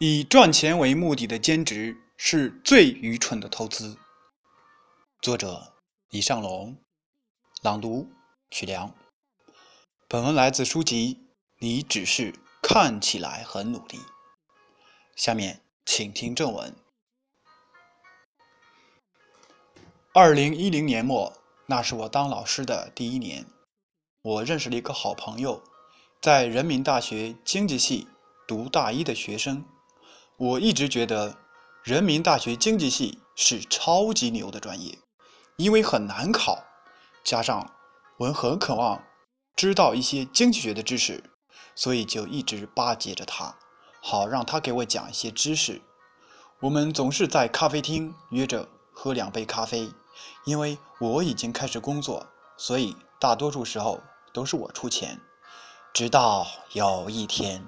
以赚钱为目的的兼职是最愚蠢的投资。作者：李尚龙，朗读：曲良。本文来自书籍《你只是看起来很努力》。下面请听正文。二零一零年末，那是我当老师的第一年，我认识了一个好朋友，在人民大学经济系读大一的学生。我一直觉得人民大学经济系是超级牛的专业，因为很难考，加上我很渴望知道一些经济学的知识，所以就一直巴结着他，好让他给我讲一些知识。我们总是在咖啡厅约着喝两杯咖啡，因为我已经开始工作，所以大多数时候都是我出钱。直到有一天，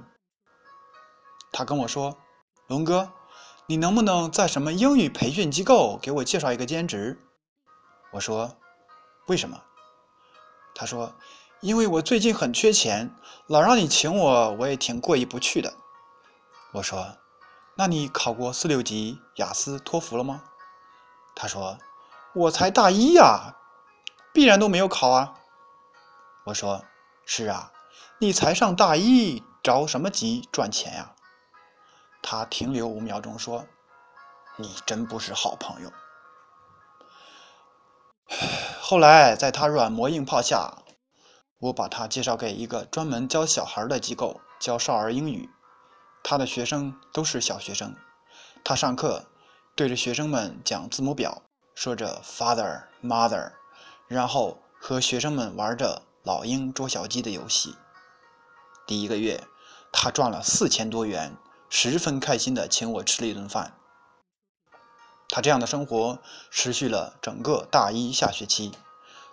他跟我说。龙哥，你能不能在什么英语培训机构给我介绍一个兼职？我说，为什么？他说，因为我最近很缺钱，老让你请我，我也挺过意不去的。我说，那你考过四六级雅思托福了吗？他说，我才大一呀，必然都没有考啊。我说，是啊，你才上大一，着什么急赚钱呀？他停留五秒钟，说：“你真不是好朋友。”后来，在他软磨硬泡下，我把他介绍给一个专门教小孩的机构，教少儿英语。他的学生都是小学生。他上课对着学生们讲字母表，说着 “father mother”，然后和学生们玩着老鹰捉小鸡的游戏。第一个月，他赚了四千多元。十分开心地请我吃了一顿饭。他这样的生活持续了整个大一下学期。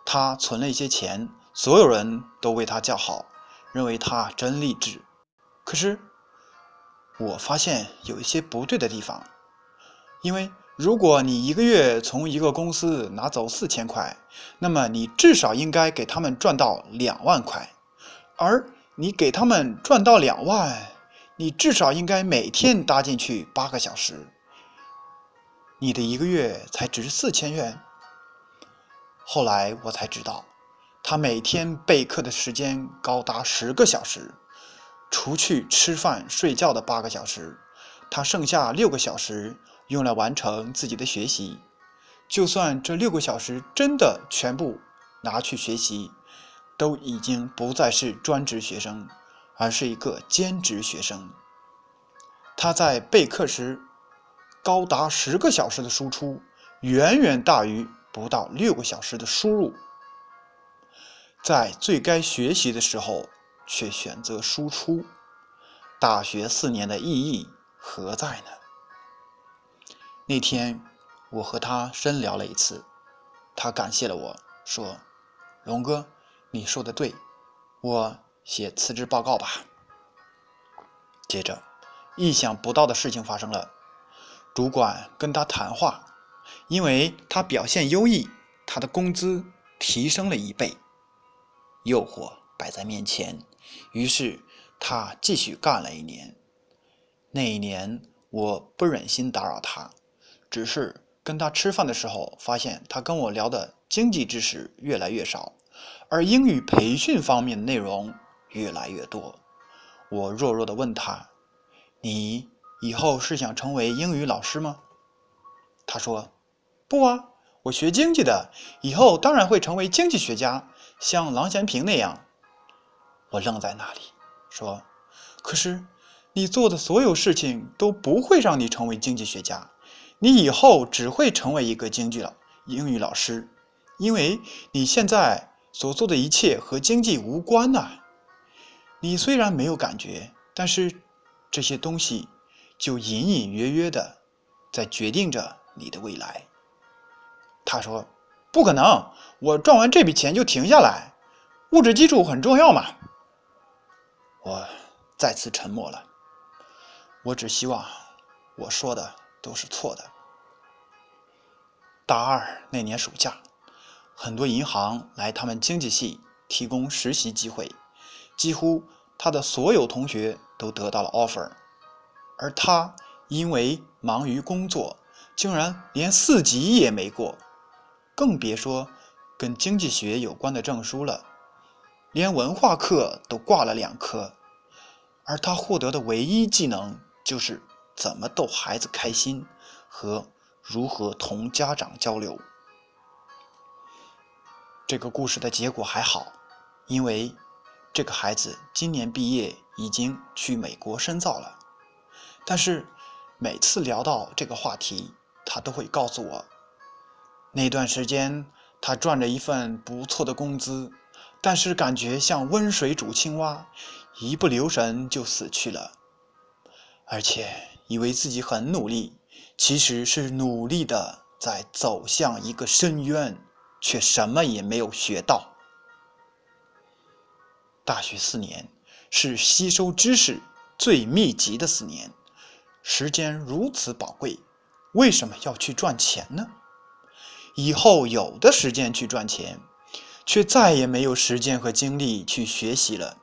他存了一些钱，所有人都为他叫好，认为他真励志。可是，我发现有一些不对的地方。因为如果你一个月从一个公司拿走四千块，那么你至少应该给他们赚到两万块，而你给他们赚到两万。你至少应该每天搭进去八个小时，你的一个月才值四千元。后来我才知道，他每天备课的时间高达十个小时，除去吃饭睡觉的八个小时，他剩下六个小时用来完成自己的学习。就算这六个小时真的全部拿去学习，都已经不再是专职学生。而是一个兼职学生，他在备课时高达十个小时的输出，远远大于不到六个小时的输入。在最该学习的时候却选择输出，大学四年的意义何在呢？那天我和他深聊了一次，他感谢了我说：“龙哥，你说的对，我。”写辞职报告吧。接着，意想不到的事情发生了，主管跟他谈话，因为他表现优异，他的工资提升了一倍。诱惑摆在面前，于是他继续干了一年。那一年，我不忍心打扰他，只是跟他吃饭的时候，发现他跟我聊的经济知识越来越少，而英语培训方面的内容。越来越多，我弱弱的问他：“你以后是想成为英语老师吗？”他说：“不啊，我学经济的，以后当然会成为经济学家，像郎咸平那样。”我愣在那里，说：“可是你做的所有事情都不会让你成为经济学家，你以后只会成为一个经济老英语老师，因为你现在所做的一切和经济无关呐。”你虽然没有感觉，但是这些东西就隐隐约约的在决定着你的未来。他说：“不可能，我赚完这笔钱就停下来，物质基础很重要嘛。”我再次沉默了。我只希望我说的都是错的。大二那年暑假，很多银行来他们经济系提供实习机会。几乎他的所有同学都得到了 offer，而他因为忙于工作，竟然连四级也没过，更别说跟经济学有关的证书了，连文化课都挂了两科。而他获得的唯一技能就是怎么逗孩子开心和如何同家长交流。这个故事的结果还好，因为这个孩子今年毕业，已经去美国深造了。但是每次聊到这个话题，他都会告诉我，那段时间他赚着一份不错的工资，但是感觉像温水煮青蛙。一不留神就死去了，而且以为自己很努力，其实是努力的在走向一个深渊，却什么也没有学到。大学四年是吸收知识最密集的四年，时间如此宝贵，为什么要去赚钱呢？以后有的时间去赚钱，却再也没有时间和精力去学习了。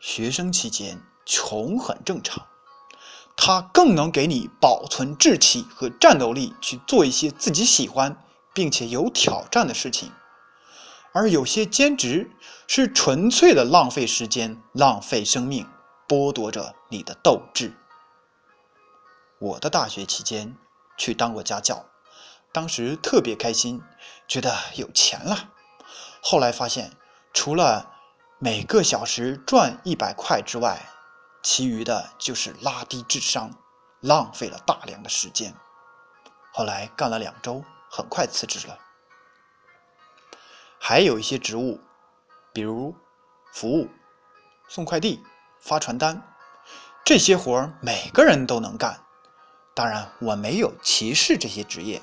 学生期间穷很正常，它更能给你保存志气和战斗力，去做一些自己喜欢并且有挑战的事情。而有些兼职是纯粹的浪费时间、浪费生命，剥夺着你的斗志。我的大学期间去当过家教，当时特别开心，觉得有钱了。后来发现，除了每个小时赚一百块之外，其余的就是拉低智商，浪费了大量的时间。后来干了两周，很快辞职了。还有一些职务，比如服务、送快递、发传单，这些活儿每个人都能干。当然，我没有歧视这些职业，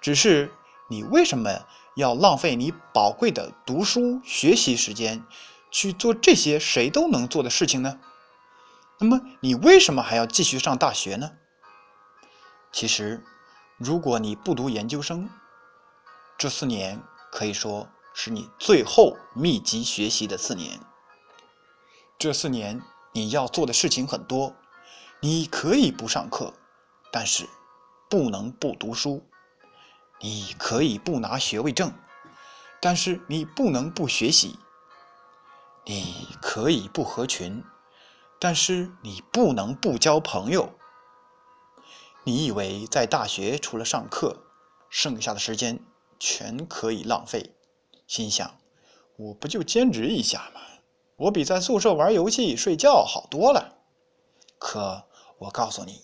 只是你为什么要浪费你宝贵的读书学习时间？去做这些谁都能做的事情呢？那么你为什么还要继续上大学呢？其实，如果你不读研究生，这四年可以说是你最后密集学习的四年。这四年你要做的事情很多，你可以不上课，但是不能不读书；你可以不拿学位证，但是你不能不学习。你可以不合群，但是你不能不交朋友。你以为在大学除了上课，剩下的时间全可以浪费？心想，我不就兼职一下吗？我比在宿舍玩游戏、睡觉好多了。可我告诉你，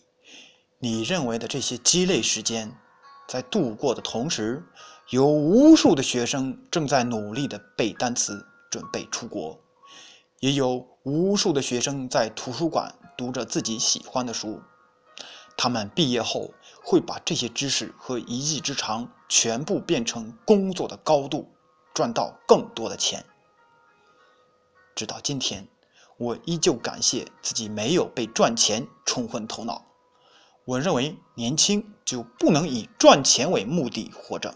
你认为的这些鸡肋时间，在度过的同时，有无数的学生正在努力的背单词，准备出国。也有无数的学生在图书馆读着自己喜欢的书，他们毕业后会把这些知识和一技之长全部变成工作的高度，赚到更多的钱。直到今天，我依旧感谢自己没有被赚钱冲昏头脑。我认为年轻就不能以赚钱为目的活着，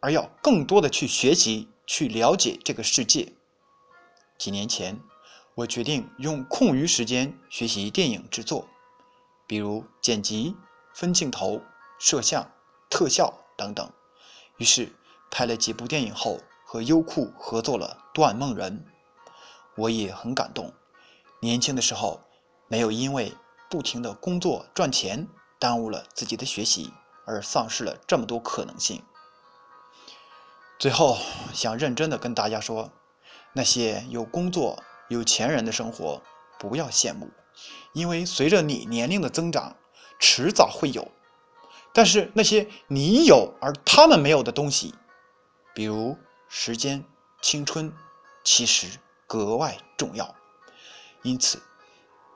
而要更多的去学习，去了解这个世界。几年前，我决定用空余时间学习电影制作，比如剪辑、分镜头、摄像、特效等等。于是拍了几部电影后，和优酷合作了《断梦人》。我也很感动，年轻的时候没有因为不停的工作赚钱，耽误了自己的学习，而丧失了这么多可能性。最后，想认真的跟大家说。那些有工作、有钱人的生活，不要羡慕，因为随着你年龄的增长，迟早会有。但是那些你有而他们没有的东西，比如时间、青春，其实格外重要。因此，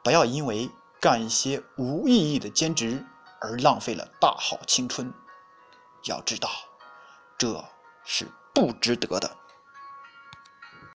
不要因为干一些无意义的兼职而浪费了大好青春。要知道，这是不值得的。